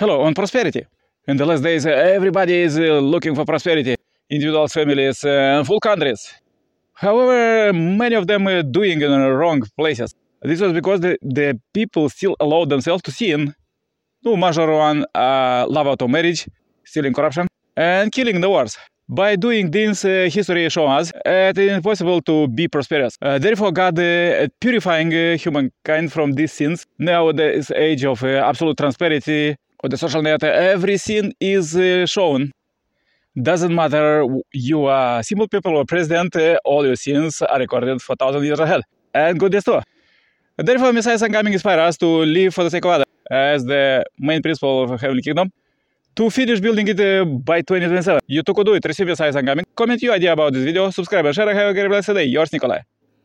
Hello, on prosperity. In the last days, uh, everybody is uh, looking for prosperity. Individuals, families, uh, and full countries. However, many of them are doing in the wrong places. This was because the, the people still allow themselves to sin. No major one, uh, love out of marriage, stealing corruption, and killing the wars. By doing this, uh, history shows us it is impossible to be prosperous. Uh, therefore, God uh, purifying uh, humankind from these sins. Now, this age of uh, absolute transparency on the social net, every sin is uh, shown. Doesn't matter you are simple people or president, uh, all your sins are recorded for thousand years ahead. And goodness too. Therefore, Messiah's coming inspire us to live for the sake of others as the main principle of Heavenly Kingdom. To finish building it uh, by 2027, you took do it, receive Messiah's coming. Comment your idea about this video, subscribe and share. Have a great blessed day. Yours, Nikolai.